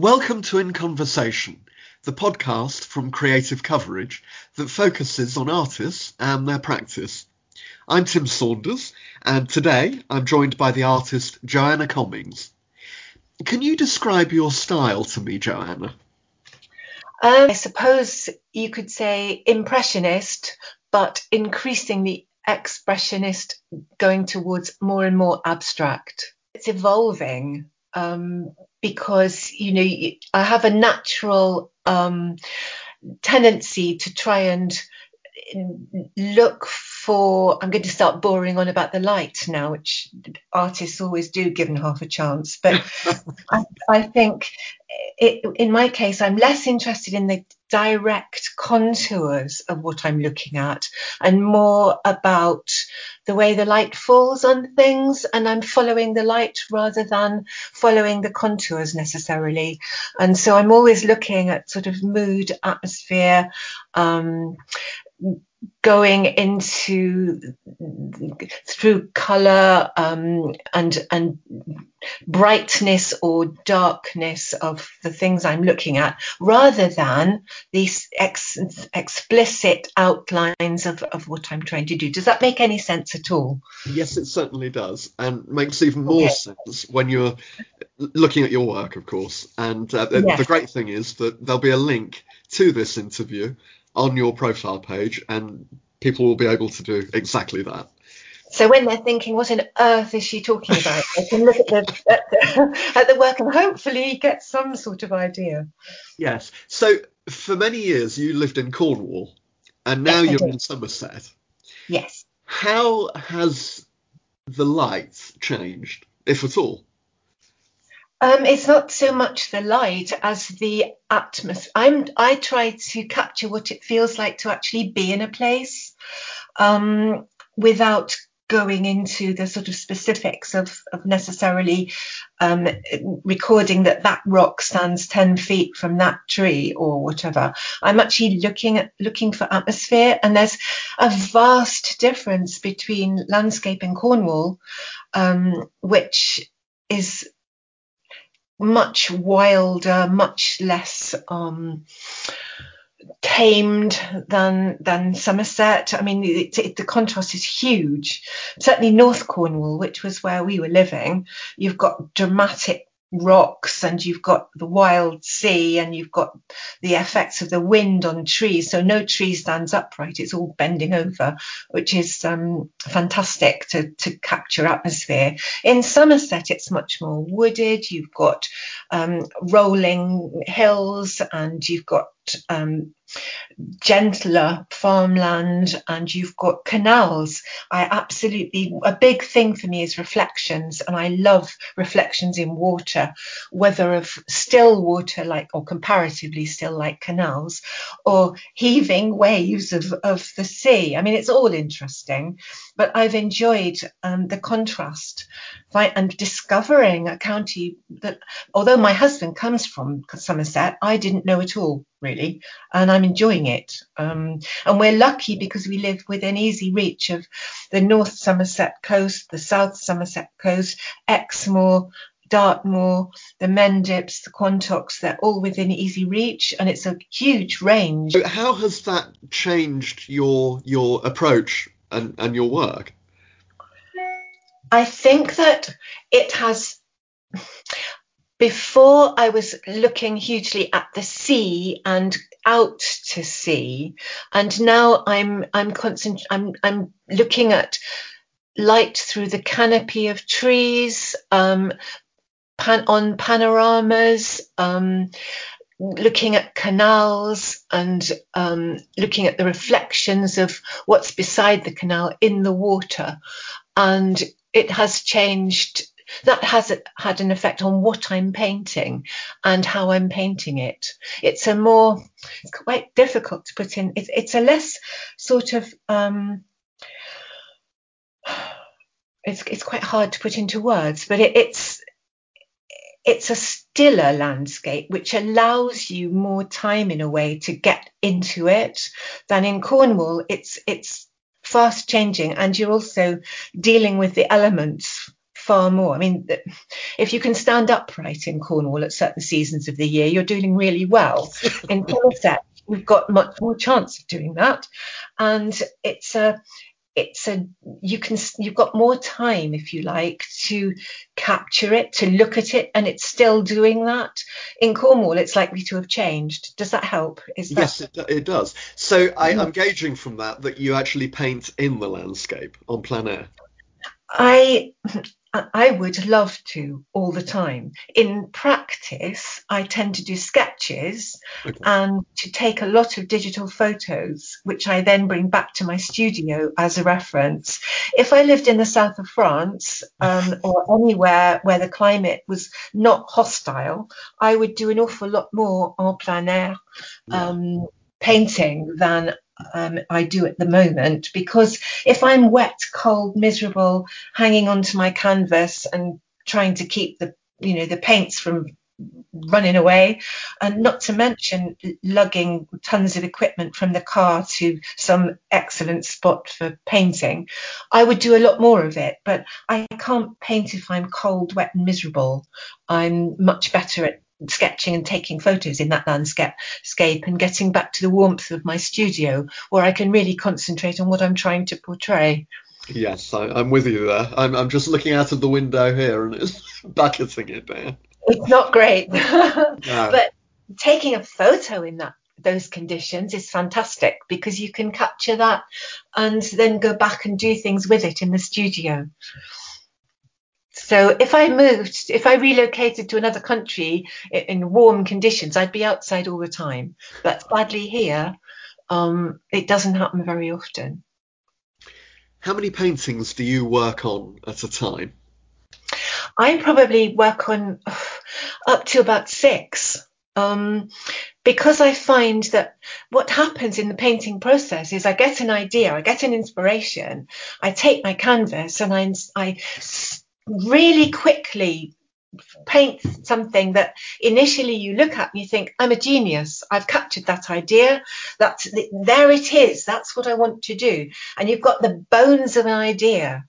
Welcome to In Conversation, the podcast from Creative Coverage that focuses on artists and their practice. I'm Tim Saunders, and today I'm joined by the artist Joanna Commings. Can you describe your style to me, Joanna? Um, I suppose you could say impressionist, but increasingly expressionist, going towards more and more abstract. It's evolving um, because you know I have a natural um, tendency to try and look for I'm going to start boring on about the light now, which artists always do given half a chance. But I, I, think it, in my case, I'm less interested in the direct contours of what I'm looking at and more about the way the light falls on things and I'm following the light rather than following the contours necessarily. And so I'm always looking at sort of mood, atmosphere, um, going into through color um, and and brightness or darkness of the things I'm looking at, rather than these ex- explicit outlines of, of what I'm trying to do. Does that make any sense at all? Yes, it certainly does, and makes even more okay. sense when you're looking at your work, of course. And uh, yes. the great thing is that there'll be a link to this interview on your profile page, and people will be able to do exactly that. So when they're thinking, what on earth is she talking about? they can look at the, at the, at the work and hopefully get some sort of idea. Yes. So for many years you lived in Cornwall, and now yes, you're in Somerset. Yes. How has the light changed, if at all? Um, it's not so much the light as the atmosphere. I'm I try to capture what it feels like to actually be in a place um, without going into the sort of specifics of, of necessarily um, recording that that rock stands 10 feet from that tree or whatever. I'm actually looking at looking for atmosphere, and there's a vast difference between landscape in Cornwall, um, which is much wilder, much less um, tamed than than Somerset. I mean, it, it, the contrast is huge. Certainly, North Cornwall, which was where we were living, you've got dramatic rocks and you've got the wild sea and you've got the effects of the wind on trees. So no tree stands upright; it's all bending over, which is um, fantastic to to capture atmosphere. In Somerset, it's much more wooded. You've got um, rolling hills and you've got um, gentler farmland and you've got canals. I absolutely, a big thing for me is reflections, and I love reflections in water, whether of still water, like, or comparatively still, like canals, or heaving waves of, of the sea. I mean, it's all interesting, but I've enjoyed um, the contrast and discovering a county that, although my husband comes from Somerset, I didn't know at all really, and I'm enjoying it. Um, and we're lucky because we live within easy reach of the North Somerset coast, the South Somerset coast, Exmoor, Dartmoor, the Mendips, the Quantocks, they're all within easy reach and it's a huge range. How has that changed your your approach and, and your work? I think that it has before I was looking hugely at the sea and out to sea, and now I'm I'm constant I'm I'm looking at light through the canopy of trees, um, pan, on panoramas, um, looking at canals and um, looking at the reflections of what's beside the canal in the water, and it has changed that has had an effect on what I'm painting and how I'm painting it. It's a more, it's quite difficult to put in. It's, it's a less sort of, um, it's, it's quite hard to put into words, but it, it's, it's a stiller landscape which allows you more time in a way to get into it than in Cornwall. It's, it's, fast changing and you're also dealing with the elements far more. I mean, if you can stand upright in Cornwall at certain seasons of the year, you're doing really well. in Somerset, we've got much more chance of doing that, and it's a it's a you can you've got more time if you like to capture it to look at it and it's still doing that. In cornwall it's likely to have changed. Does that help? Is that... yes it, it does. So I, mm-hmm. i'm gauging from that that you actually paint in the landscape on plein air. I I would love to all the time. In practice, I tend to do sketches okay. and to take a lot of digital photos, which I then bring back to my studio as a reference. If I lived in the south of France um, or anywhere where the climate was not hostile, I would do an awful lot more en plein air. Um, yeah. painting than um, I do at the moment because if I'm wet, cold, miserable, hanging onto my canvas and trying to keep the you know the paints from running away and not to mention lugging tons of equipment from the car to some excellent spot for painting i would do a lot more of it. But i can't paint if i'm cold wet and miserable. I'm much better at sketching and taking photos in that landscape and getting back to the warmth of my studio where I can really concentrate on what I'm trying to portray. Yes, I, am with you there. I'm, I'm just looking out of the window here and it's bucketing it down. It's not great. no. But taking a photo in that those conditions is fantastic because you can capture that and then go back and do things with it in the studio. So if I moved, if I relocated to another country in warm conditions, I'd be outside all the time. But sadly here, um, it doesn't happen very often. How many paintings do you work on at a time? I probably work on up to about six. Um, because I find that what happens in the painting process is I get an idea, I get an inspiration, I take my canvas and I, I really quickly paints something that initially you look at and you think i'm a genius. I've captured that idea. That's there it is. That's what i want to do. And you've got the bones of an idea.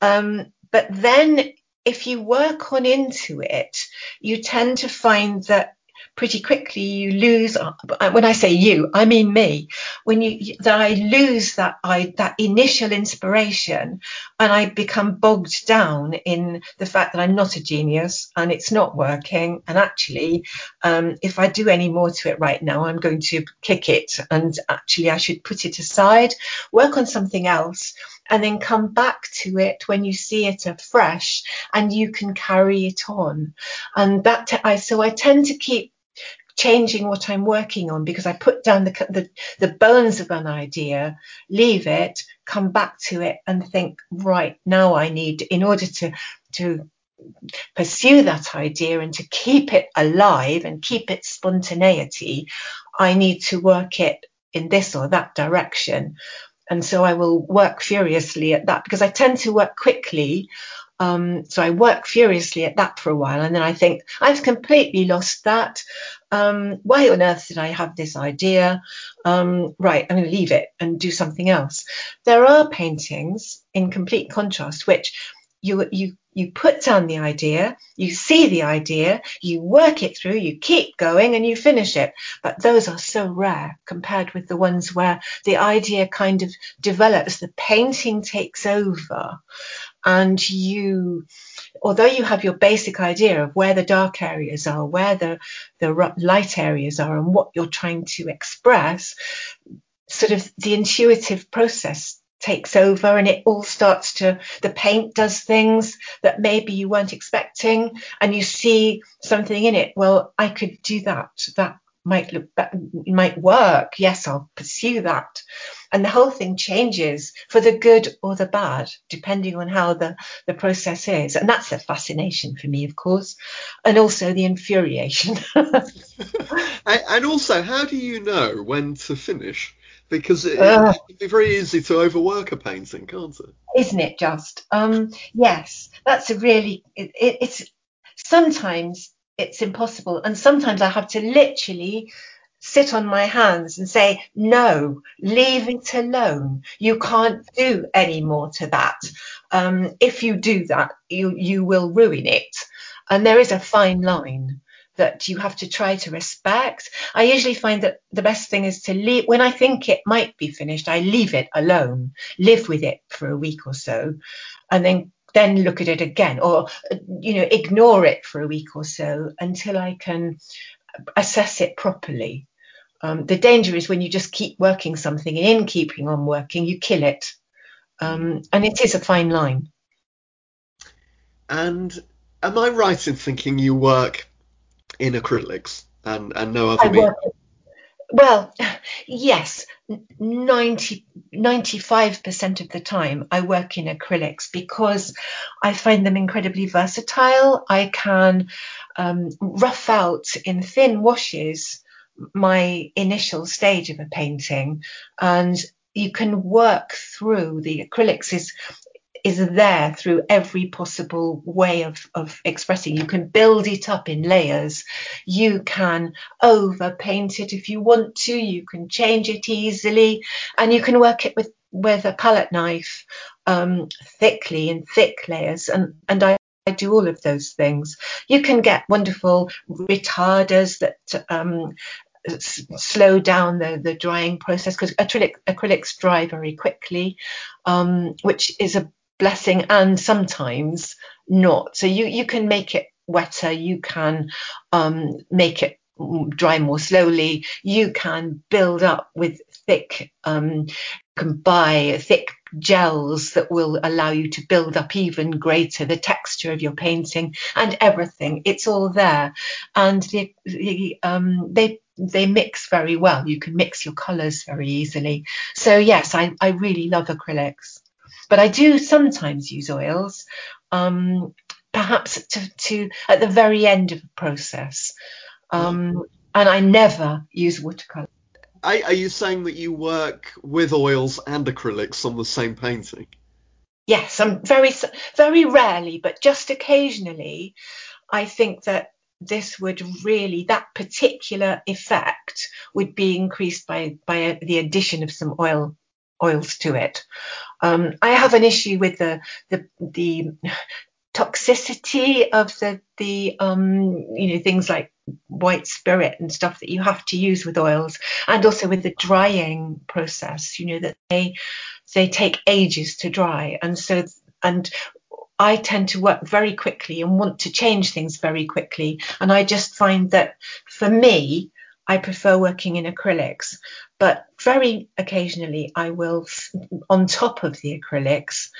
Um, but then if you work on into it you tend to find that pretty quickly you lose uh, when i say you i mean me. When you that i lose that i that initial inspiration and i become bogged down in the fact that i'm not a genius and it's not working. And actually um, if i do any more to it right now i'm going to kick it. And actually i should put it aside work on something else and then come back to it when you see it afresh and you can carry it on. And that t- I so I tend to keep changing what I'm working on because I put down the, the, the bones of an idea, leave it, come back to it, and think, right now I need in order to to pursue that idea and to keep it alive and keep its spontaneity, I need to work it in this or that direction. And so I will work furiously at that because I tend to work quickly um, so I work furiously at that for a while, and then I think I've completely lost that. Um, why on earth did I have this idea? Um, right, I'm going to leave it and do something else. There are paintings in complete contrast which you you you put down the idea, you see the idea, you work it through, you keep going and you finish it. But those are so rare compared with the ones where the idea kind of develops, the painting takes over, and you although you have your basic idea of where the dark areas are, where the, the light areas are, and what you're trying to express, sort of the intuitive process takes over and it all starts to the paint does things that maybe you weren't expecting and you see something in it. Well i could do that that might look might work yes i'll pursue that and the whole thing changes for the good or the bad depending on how the the process is and that's the fascination for me of course and also the infuriation and also how do you know when to finish because it, uh, it'd be very easy to overwork a painting, can't it? Isn't it just? Um, yes, that's a really. It, it, it's sometimes it's impossible, and sometimes I have to literally sit on my hands and say, no, leave it alone. You can't do any more to that. Um, if you do that, you, you will ruin it. And there is a fine line that you have to try to respect. I usually find that the best thing is to leave when I think it might be finished, I leave it alone, live with it for a week or so, and then then look at it again or you know ignore it for a week or so until I can assess it properly. Um, the danger is when you just keep working something and in keeping on working, you kill it. Um, and it is a fine line. And am I right in thinking you work in acrylics and, and no other medium? Well, yes, 90, 95% of the time I work in acrylics because I find them incredibly versatile. I can um, rough out in thin washes my initial stage of a painting and you can work through the acrylics is is there through every possible way of, of expressing. You can build it up in layers. You can overpaint it if you want to. You can change it easily, and you can work it with with a palette knife um, thickly in thick layers. And and I. I do all of those things. You can get wonderful retarders that um, slow down the, the drying process because acrylic, acrylics dry very quickly, um, which is a blessing and sometimes not. So you, you can make it wetter, you can um, make it dry more slowly, you can build up with thick, um, can buy thick gels that will allow you to build up even greater the texture of your painting and everything. It's all there. And the, the, um, they they mix very well. You can mix your colours very easily. So yes, I, I really love acrylics. But I do sometimes use oils, um, perhaps to, to, at the very end of a process. Um, and I never use watercolor. Are, are you saying that you work with oils and acrylics on the same painting? Yes, I'm very very rarely, but just occasionally, I think that this would really that particular effect would be increased by by the addition of some oil oils to it. Um, I have an issue with the the, the toxicity of the the um, you know things like white spirit and stuff that you have to use with oils, and also with the drying process. You know that they they take ages to dry, and so and I tend to work very quickly and want to change things very quickly. And I just find that for me, I prefer working in acrylics, but very occasionally I will, on top of the acrylics,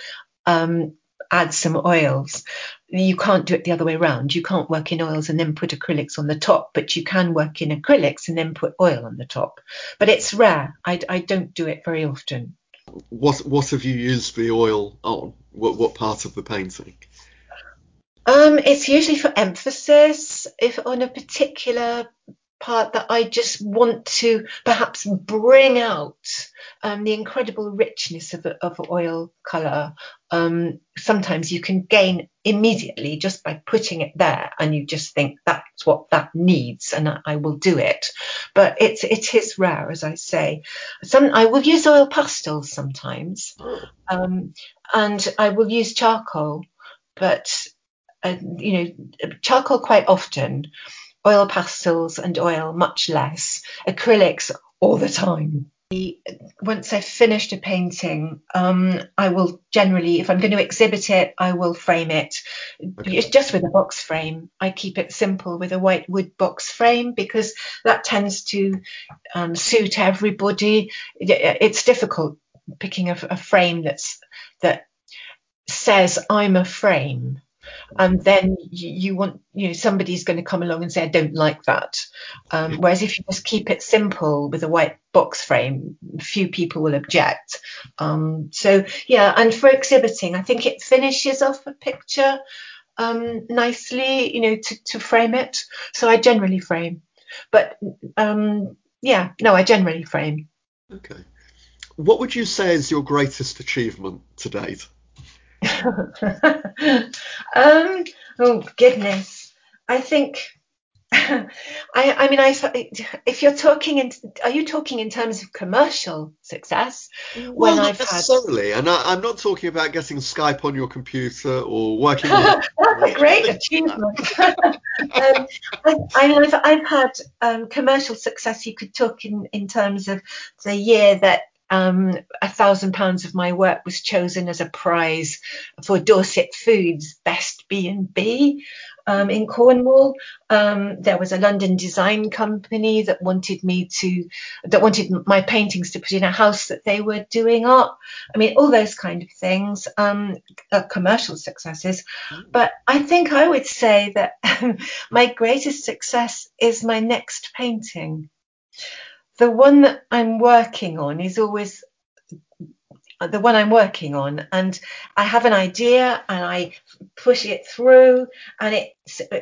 um, add some oils. You can't do it the other way around. You can't work in oils and then put acrylics on the top, but you can work in acrylics and then put oil on the top. But it's rare. I, I don't do it very often. What what have you used the oil on? What what part of the painting? Um, it's usually for emphasis. If on a particular part that I just want to perhaps bring out um, the incredible richness of, of oil colour. Um, sometimes you can gain immediately just by putting it there, and you just think that's what that needs, and I, I will do it. But it's it is rare, as I say. Some I will use oil pastels sometimes, um, and I will use charcoal, but uh, you know charcoal quite often oil pastels and oil much less, acrylics all the time. Once I've finished a painting, um, I will generally, if I'm going to exhibit it, I will frame it. Okay. It's just with a box frame. I keep it simple with a white wood box frame because that tends to um, suit everybody. It's difficult picking a, a frame that's that says I'm a frame and then you, you, want you know somebody's going to come along and say I don't like that. Um, whereas if you just keep it simple with a white box frame, few people will object. Um, so yeah, and for exhibiting, I think it finishes off a picture um, nicely, you know, to, to frame it. So I generally frame, but um, yeah, no, I generally frame. Okay. What would you say is your greatest achievement to date? um, oh goodness, I think I, I mean, I, if you're talking in, are you talking in terms of commercial success? Well, when not I've necessarily, had... and I, am not talking about getting Skype on your computer or working. On That's a great achievement. um, I, mean, I've, I've had um, commercial success. You could talk in in terms of the year that a thousand pounds of my work was chosen as a prize for Dorset Foods Best B and B um, in Cornwall. Um, there was a London design company that wanted me to, that wanted my paintings to put in a house that they were doing up. I mean, all those kind of things, um, commercial successes. Mm. But I think I would say that my greatest success is my next painting the one that I'm working on is always the one I'm working on, and I have an idea and I push it through, and it,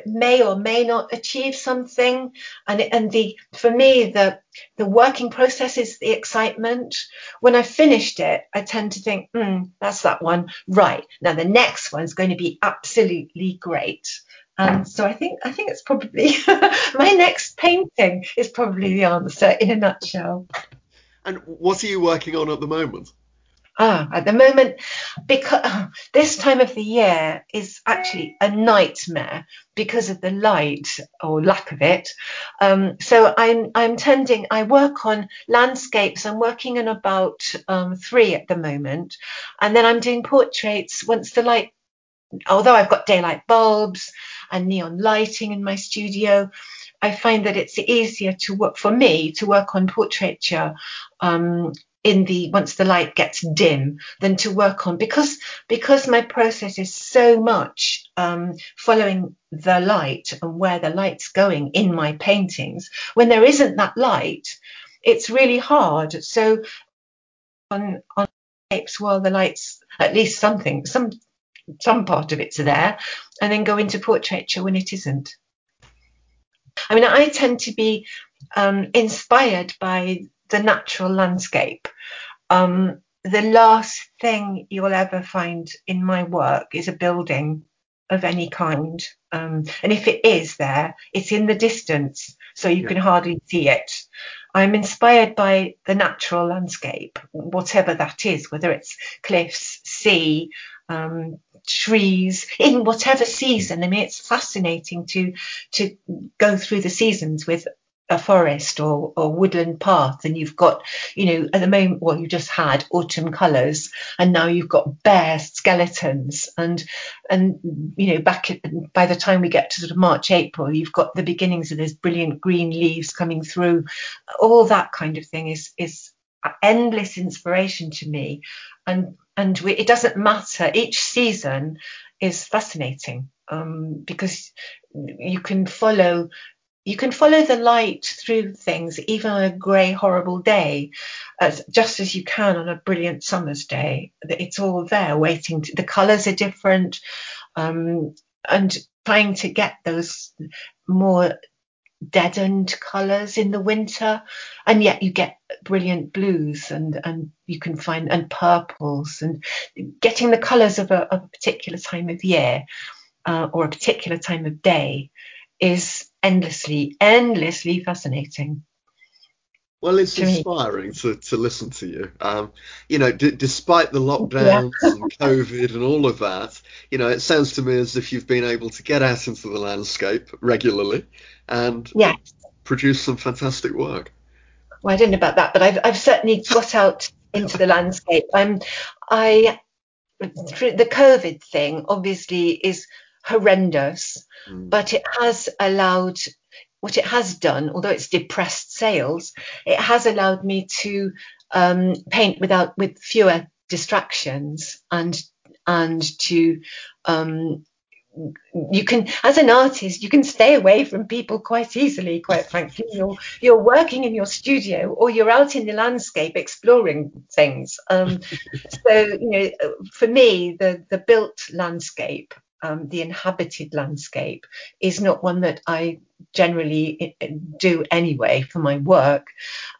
may or may not achieve something. And and the for me the the working process is the excitement. When I've finished it, I tend to think, hmm, that's that one. Right now, the next one's going to be absolutely great. Um, so I think I think it's probably my next painting is probably the answer in a nutshell. And what are you working on at the moment? Ah, at the moment, because this time of the year is actually a nightmare because of the light or lack of it. Um, so I'm I'm tending. I work on landscapes. I'm working on about um, three at the moment, and then I'm doing portraits once the light. Although I've got daylight bulbs and neon lighting in my studio. I find that it's easier to work for me to work on portraiture um, in the once the light gets dim than to work on because because my process is so much um, following the light and where the light's going in my paintings. When there isn't that light, it's really hard. So on on while the lights at least something some some part of it's there, and then go into portraiture when it isn't. I mean, I tend to be um, inspired by the natural landscape. Um, the last thing you'll ever find in my work is a building of any kind. Um, and if it is there, it's in the distance, so you yeah. can hardly see it. I'm inspired by the natural landscape, whatever that is, whether it's cliffs, sea, um, trees in whatever season. I mean, it's fascinating to to go through the seasons with a forest or, or woodland path and you've got you know at the moment well you just had autumn colors and now you've got bare skeletons. And and you know back at, by the time we get to sort of march april you've got the beginnings of those brilliant green leaves coming through. All that kind of thing is is endless inspiration to me. And and we, it doesn't matter. Each season is fascinating um, because you can follow you can follow the light through things even on a grey horrible day as, just as you can on a brilliant summer's day. It's all there waiting to, the colors are different um, and trying to get those more deadened colours in the winter, and yet you get brilliant blues and and you can find and purples and getting the colours of a, of a particular time of year uh, or a particular time of day is endlessly endlessly fascinating. Well, it's to inspiring to, to listen to you. Um, you know, d- despite the lockdowns yeah. and COVID and all of that, you know, it sounds to me as if you've been able to get out into the landscape regularly and yeah. produce some fantastic work. Well, I don't know about that, but I've, I've certainly got out into the landscape. I'm, I, the COVID thing obviously is horrendous, mm. but it has allowed, what it has done, although it's depressed sales, it has allowed me to um, paint without with fewer distractions and and to um, you can as an artist you can stay away from people quite easily quite frankly you're you're working in your studio or you're out in the landscape exploring things um, so you know for me the the built landscape um, the inhabited landscape is not one that I generally do anyway for my work.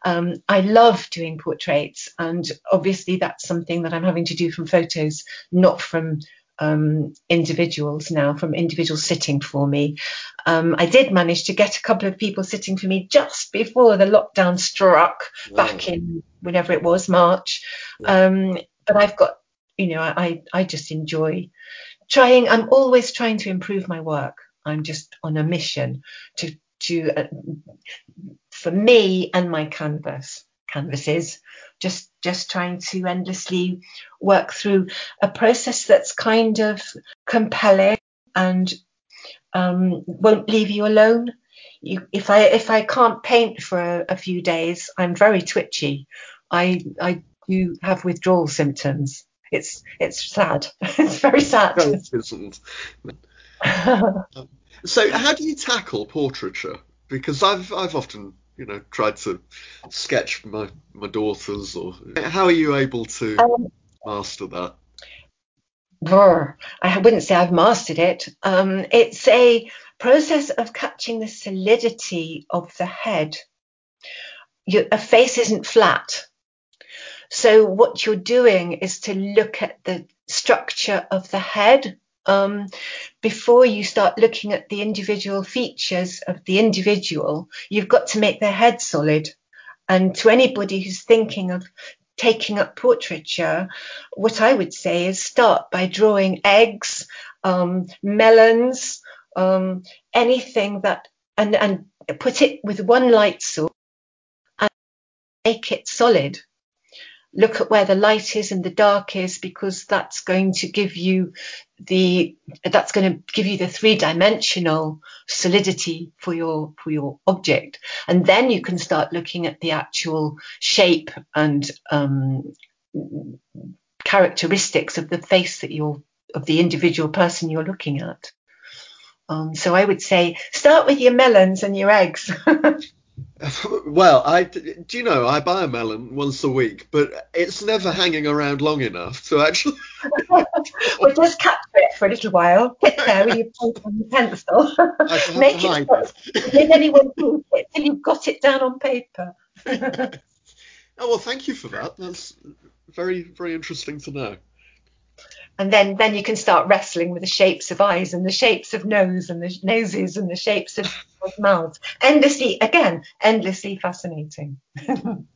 Um, I love doing portraits, and obviously that's something that I'm having to do from photos, not from um, individuals now from individuals sitting for me. Um, I did manage to get a couple of people sitting for me just before the lockdown struck wow. back in whenever it was March. Yeah. Um, but I've got, you know, I I just enjoy trying. I'm always trying to improve my work. I'm just on a mission to to uh, for me and my canvas canvases just just trying to endlessly work through a process that's kind of compelling and um, won't leave you alone. You, if I if I can't paint for a, a few days, I'm very twitchy. I I do have withdrawal symptoms. It's it's sad. it's very sad. No, it isn't. so how do you tackle portraiture? Because I've I've often you know tried to sketch my my daughters or how are you able to um, master that I wouldn't say I've mastered it. Um, it's a process of catching the solidity of the head. You, a face isn't flat. So what you're doing is to look at the structure of the head um, before you start looking at the individual features of the individual, you've got to make their head solid. And to anybody who's thinking of taking up portraiture, what I would say is start by drawing eggs, um, melons, um, anything that, and, and put it with one light source and make it solid look at where the light is and the dark is because that's going to give you the that's going to give you the three dimensional solidity for your for your object. And then you can start looking at the actual shape and um, characteristics of the face that you're of the individual person you're looking at. Um, so I would say start with your melons and your eggs Well, I do you know I buy a melon once a week, but it's never hanging around long enough to actually. well, just capture it for a little while. Sit there with your paper and pencil. Make it. Put, did anyone prove it till you've got it down on paper? oh well, thank you for that. That's very very interesting to know and then then you can start wrestling with the shapes of eyes and the shapes of nose and the noses and the shapes of, of mouths endlessly again endlessly fascinating.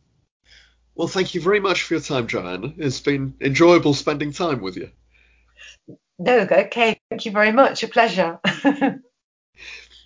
Well thank you very much for your time joanna it's been enjoyable spending time with you. No okay. Thank you very much. A pleasure